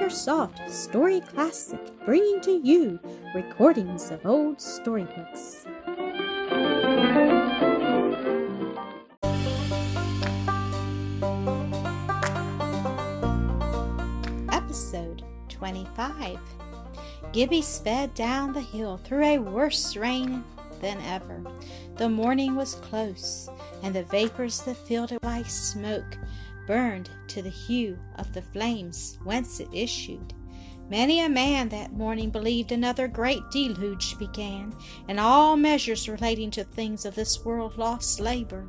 AcreSoft Story Classic, bringing to you recordings of old storybooks. Episode 25 Gibbie sped down the hill through a worse rain than ever. The morning was close, and the vapors that filled it like smoke burned to the hue of the flames whence it issued. Many a man that morning believed another great deluge began, and all measures relating to things of this world lost labor.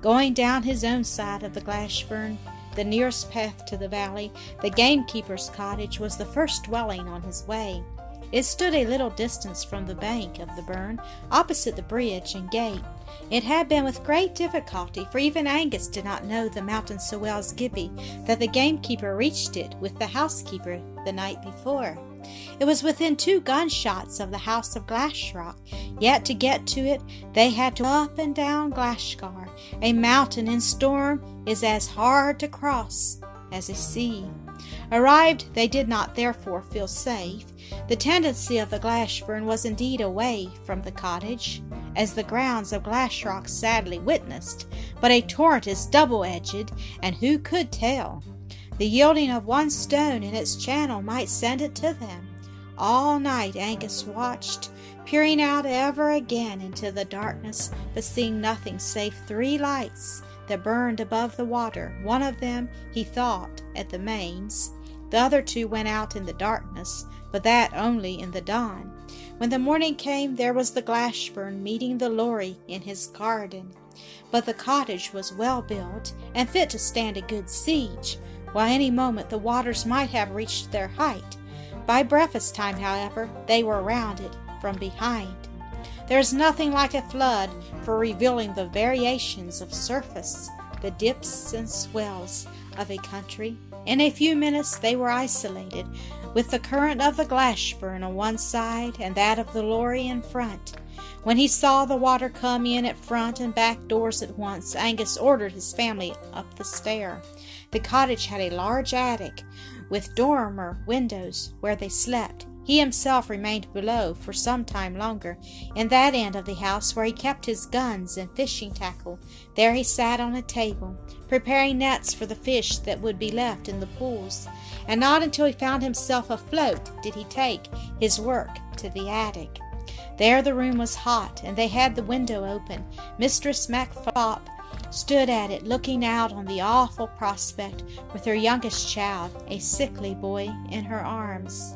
Going down his own side of the Glashburn, the nearest path to the valley, the gamekeeper's cottage was the first dwelling on his way. It stood a little distance from the bank of the burn, opposite the bridge and gate. It had been with great difficulty, for even Angus did not know the mountain so well as Gibbie, that the gamekeeper reached it with the housekeeper the night before. It was within two gunshots of the house of Glashrock, yet to get to it they had to up and down Glashgar. A mountain in storm is as hard to cross as a sea. Arrived, they did not therefore feel safe. The tendency of the Glashburn was indeed away from the cottage, as the grounds of Glashrock sadly witnessed, but a torrent is double edged, and who could tell? The yielding of one stone in its channel might send it to them. All night Angus watched, peering out ever again into the darkness, but seeing nothing save three lights that burned above the water. One of them, he thought, at the mains. The other two went out in the darkness, but that only in the dawn. When the morning came, there was the Glashburn meeting the Lorrie in his garden. But the cottage was well built and fit to stand a good siege, while any moment the waters might have reached their height. By breakfast time, however, they were round it from behind. There is nothing like a flood for revealing the variations of surface, the dips and swells of a country. In a few minutes they were isolated, with the current of the Glashburn on one side and that of the Lorrie in front. When he saw the water come in at front and back doors at once, Angus ordered his family up the stair. The cottage had a large attic, with dormer windows, where they slept. He himself remained below for some time longer, in that end of the house where he kept his guns and fishing tackle. There he sat on a table, preparing nets for the fish that would be left in the pools, and not until he found himself afloat did he take his work to the attic. There the room was hot, and they had the window open. Mistress MacPholp stood at it, looking out on the awful prospect, with her youngest child, a sickly boy, in her arms.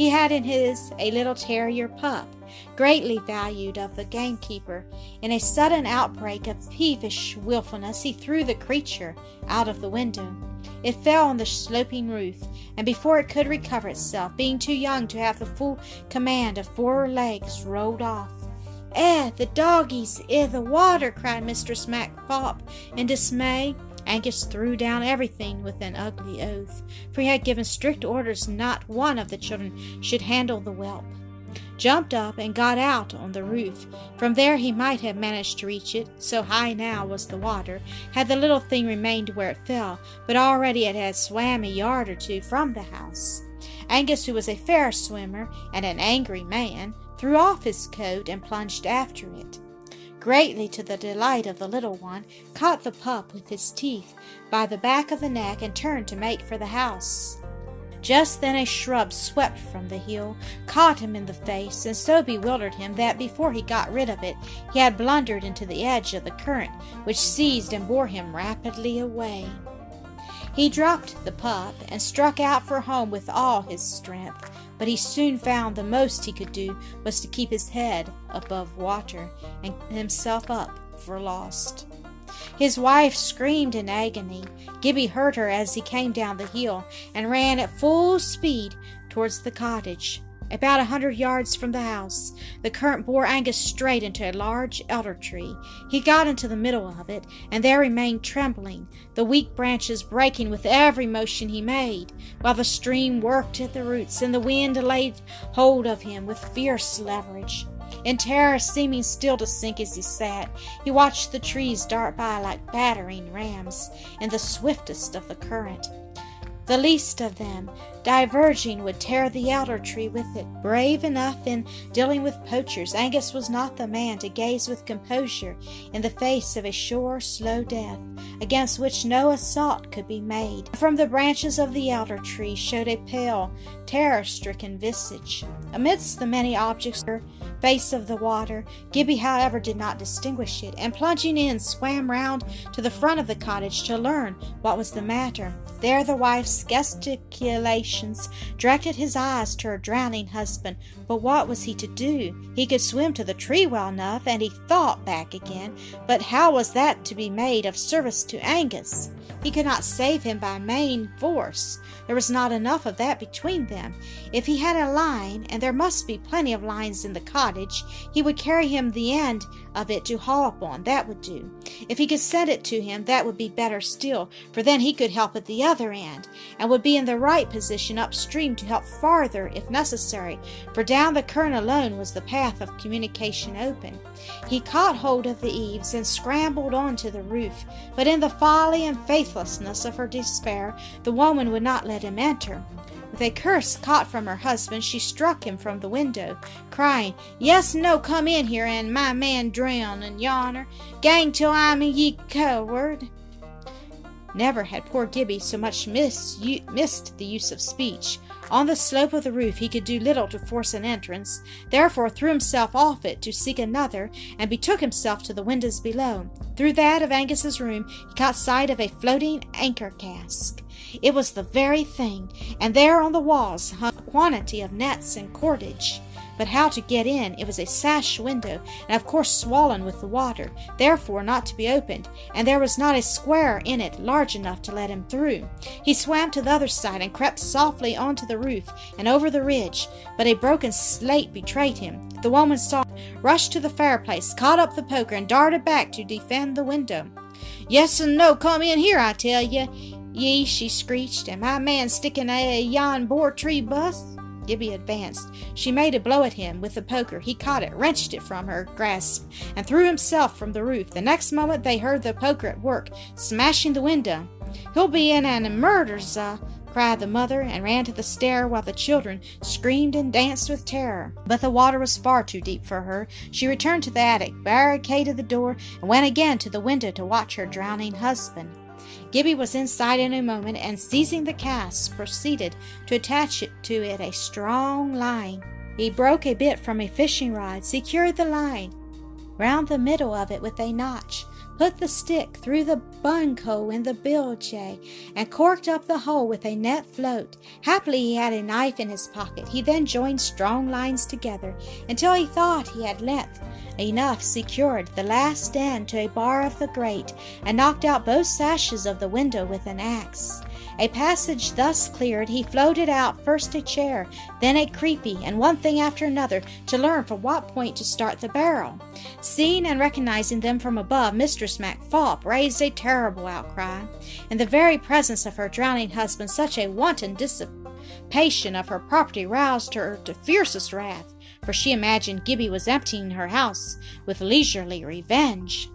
He had in his a little terrier pup, greatly valued of the gamekeeper. In a sudden outbreak of peevish wilfulness, he threw the creature out of the window. It fell on the sloping roof, and before it could recover itself, being too young to have the full command of four legs, rolled off. Eh, the doggies i' the water! cried Mistress MacPholp in dismay. Angus threw down everything with an ugly oath, for he had given strict orders not one of the children should handle the whelp. Jumped up and got out on the roof. From there he might have managed to reach it, so high now was the water, had the little thing remained where it fell, but already it had swam a yard or two from the house. Angus, who was a fair swimmer and an angry man, threw off his coat and plunged after it greatly to the delight of the little one, caught the pup with his teeth by the back of the neck and turned to make for the house. Just then a shrub swept from the hill, caught him in the face, and so bewildered him that before he got rid of it, he had blundered into the edge of the current, which seized and bore him rapidly away. He dropped the pup and struck out for home with all his strength, but he soon found the most he could do was to keep his head above water and himself up for lost. His wife screamed in agony. Gibbie heard her as he came down the hill and ran at full speed towards the cottage. About a hundred yards from the house, the current bore Angus straight into a large elder tree. He got into the middle of it, and there remained trembling, the weak branches breaking with every motion he made, while the stream worked at the roots, and the wind laid hold of him with fierce leverage. In terror, seeming still to sink as he sat, he watched the trees dart by like battering rams in the swiftest of the current. The least of them diverging would tear the elder tree with it. Brave enough in dealing with poachers, Angus was not the man to gaze with composure in the face of a sure, slow death, against which no assault could be made. From the branches of the elder tree showed a pale, terror stricken visage. Amidst the many objects face of the water. Gibbie, however, did not distinguish it, and plunging in, swam round to the front of the cottage to learn what was the matter. There the wife's gesticulations directed his eyes to her drowning husband. But what was he to do? He could swim to the tree well enough, and he thought back again. But how was that to be made of service to Angus? He could not save him by main force. There was not enough of that between them. If he had a line, and there must be plenty of lines in the cottage, he would carry him the end of it to haul upon. That would do. If he could send it to him, that would be better still, for then he could help at the other end, and would be in the right position upstream to help farther if necessary, for down the current alone was the path of communication open. He caught hold of the eaves and scrambled on to the roof, but in the folly and faithlessness of her despair, the woman would not let him enter. With a curse caught from her husband, she struck him from the window, crying, Yes, no, come in here, and my man drown and yonner. Gang till I'm ye coward. Never had poor Gibbie so much miss, missed the use of speech. On the slope of the roof he could do little to force an entrance, therefore threw himself off it to seek another, and betook himself to the windows below. Through that of Angus's room he caught sight of a floating anchor cask. It was the very thing, and there on the walls hung a quantity of nets and cordage. But how to get in? It was a sash window, and of course swollen with the water, therefore not to be opened, and there was not a square in it large enough to let him through. He swam to the other side and crept softly onto the roof and over the ridge, but a broken slate betrayed him. The woman saw, rushed to the fireplace, caught up the poker, and darted back to defend the window. Yes and no, come in here, I tell ye. Ye, she screeched, and my man sticking a yon boar tree bus? Gibbie advanced. She made a blow at him with the poker. He caught it, wrenched it from her grasp, and threw himself from the roof. The next moment they heard the poker at work, smashing the window. He'll be in and murders, uh, cried the mother, and ran to the stair while the children screamed and danced with terror. But the water was far too deep for her. She returned to the attic, barricaded the door, and went again to the window to watch her drowning husband. Gibbie was inside in a moment, and seizing the cask, proceeded to attach it to it a strong line. He broke a bit from a fishing rod, secured the line round the middle of it with a notch, put the stick through the bunghole in the bilge, and corked up the hole with a net float. Happily he had a knife in his pocket. He then joined strong lines together until he thought he had length enough secured the last end to a bar of the grate, and knocked out both sashes of the window with an axe. A passage thus cleared, he floated out first a chair, then a creepy, and one thing after another to learn from what point to start the barrel. Seeing and recognizing them from above, Mistress MacPholp raised a terrible outcry. In the very presence of her drowning husband, such a wanton dissipation of her property roused her to fiercest wrath, for she imagined Gibbie was emptying her house with leisurely revenge.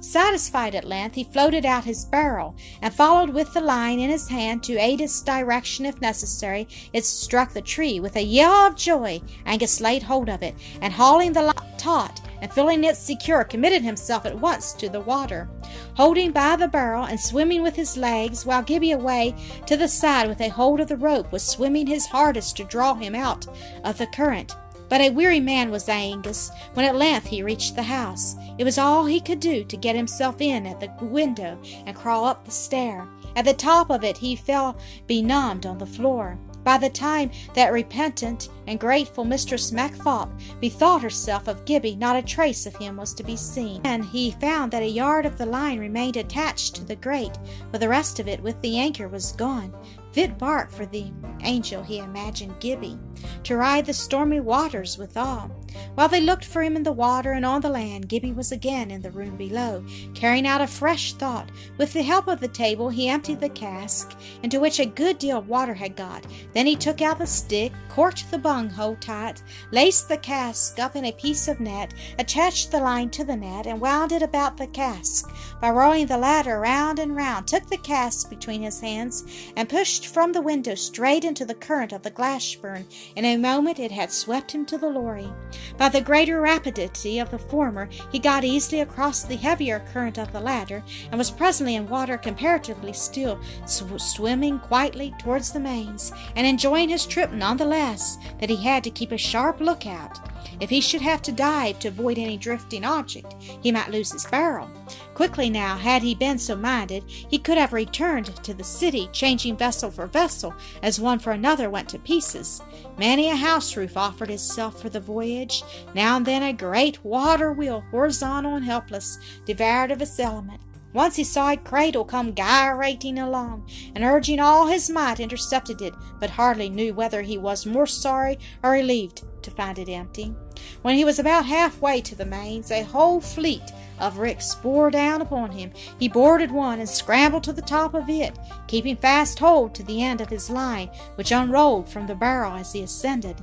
Satisfied at length, he floated out his barrel, and followed with the line in his hand to aid its direction if necessary. It struck the tree. With a yell of joy, Angus laid hold of it, and hauling the line taut and feeling it secure, committed himself at once to the water, holding by the barrel and swimming with his legs, while Gibbie away to the side with a hold of the rope was swimming his hardest to draw him out of the current. But a weary man was Angus when at length he reached the house. It was all he could do to get himself in at the window and crawl up the stair. At the top of it he fell benumbed on the floor. By the time that repentant and grateful Mistress MacPholp bethought herself of Gibbie, not a trace of him was to be seen, and he found that a yard of the line remained attached to the grate, but the rest of it, with the anchor, was gone. Fit bark for the angel, he imagined Gibbie, to ride the stormy waters withal. While they looked for him in the water and on the land, Gibbie was again in the room below, carrying out a fresh thought. With the help of the table, he emptied the cask, into which a good deal of water had got. Then he took out the stick, corked the bunghole tight, laced the cask up in a piece of net, attached the line to the net, and wound it about the cask. by rolling the ladder round and round, took the cask between his hands, and pushed from the window straight into the current of the Glashburn. In a moment it had swept him to the Lorrie. By the greater rapidity of the former, he got easily across the heavier current of the latter, and was presently in water comparatively still, sw- swimming quietly towards the mains, and enjoying his trip none the less that he had to keep a sharp lookout. If he should have to dive to avoid any drifting object, he might lose his barrel. Quickly now, had he been so minded, he could have returned to the city, changing vessel for vessel, as one for another went to pieces. Many a house roof offered itself for the voyage. Now and then a great water wheel, horizontal and helpless, devoured of its element. Once he saw a cradle come gyrating along, and urging all his might intercepted it, but hardly knew whether he was more sorry or relieved to find it empty. When he was about halfway to the mains, a whole fleet of ricks bore down upon him. He boarded one and scrambled to the top of it, keeping fast hold to the end of his line, which unrolled from the barrel as he ascended.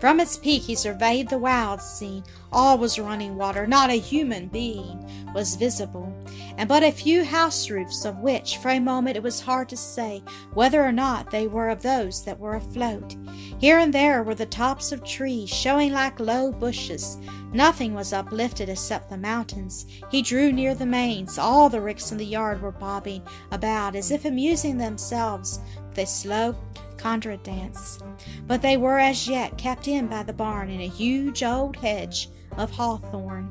From its peak he surveyed the wild scene. All was running water, not a human being was visible, and but a few house roofs, of which for a moment it was hard to say whether or not they were of those that were afloat. Here and there were the tops of trees, showing like low bushes. Nothing was uplifted except the mountains. He drew near the mains. All the ricks in the yard were bobbing about as if amusing themselves a slow contra dance. But they were as yet kept in by the barn in a huge old hedge of hawthorn.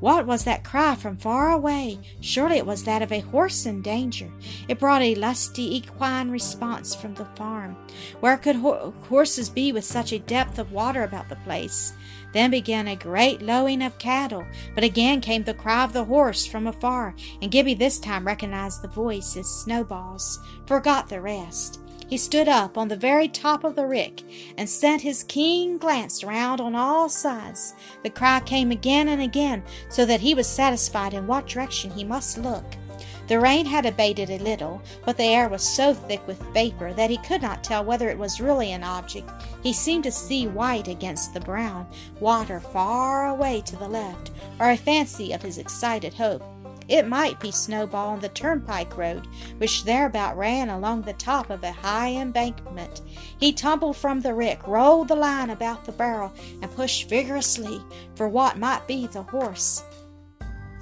What was that cry from far away? Surely it was that of a horse in danger. It brought a lusty equine response from the farm. Where could ho- horses be with such a depth of water about the place? Then began a great lowing of cattle, but again came the cry of the horse from afar, and Gibbie this time recognized the voice as Snowball's, forgot the rest. He stood up on the very top of the rick and sent his keen glance round on all sides. The cry came again and again, so that he was satisfied in what direction he must look. The rain had abated a little, but the air was so thick with vapor that he could not tell whether it was really an object. He seemed to see white against the brown water far away to the left, or a fancy of his excited hope. It might be Snowball on the turnpike road, which thereabout ran along the top of a high embankment. He tumbled from the rick, rolled the line about the barrel, and pushed vigorously for what might be the horse.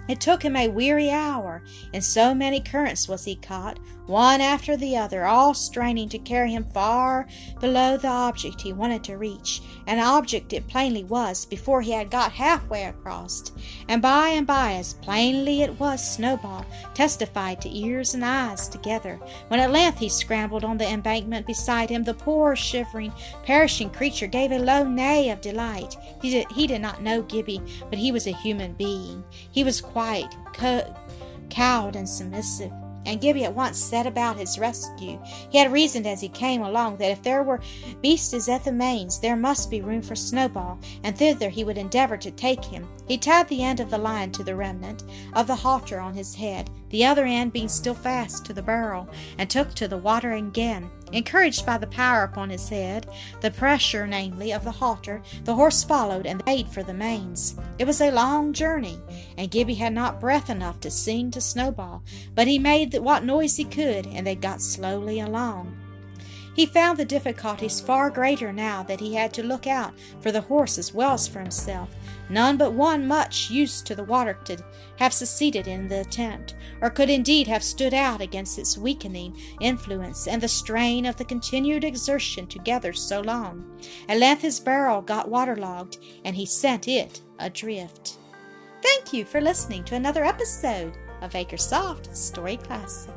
It took him a weary hour, and so many currents was he caught, one after the other, all straining to carry him far below the object he wanted to reach. An object it plainly was before he had got halfway across, and by and by, as plainly it was Snowball, testified to ears and eyes together. When at length he scrambled on the embankment beside him, the poor, shivering, perishing creature gave a low neigh of delight. He did, he did not know Gibbie, but he was a human being. He was quiet, co- cowed, and submissive and Gibbie at once set about his rescue. He had reasoned as he came along that if there were beasts at the mains, there must be room for Snowball, and thither he would endeavour to take him. He tied the end of the line to the remnant of the halter on his head, the other end being still fast to the barrel, and took to the water again. Encouraged by the power upon his head, the pressure, namely, of the halter, the horse followed and made for the mains. It was a long journey, and Gibbie had not breath enough to sing to Snowball, but he made what noise he could, and they got slowly along. He found the difficulties far greater now that he had to look out for the horse as well as for himself. None but one much used to the water could have succeeded in the attempt, or could indeed have stood out against its weakening influence and the strain of the continued exertion together so long. At length his barrel got waterlogged, and he sent it adrift. Thank you for listening to another episode of Acresoft Story Classic.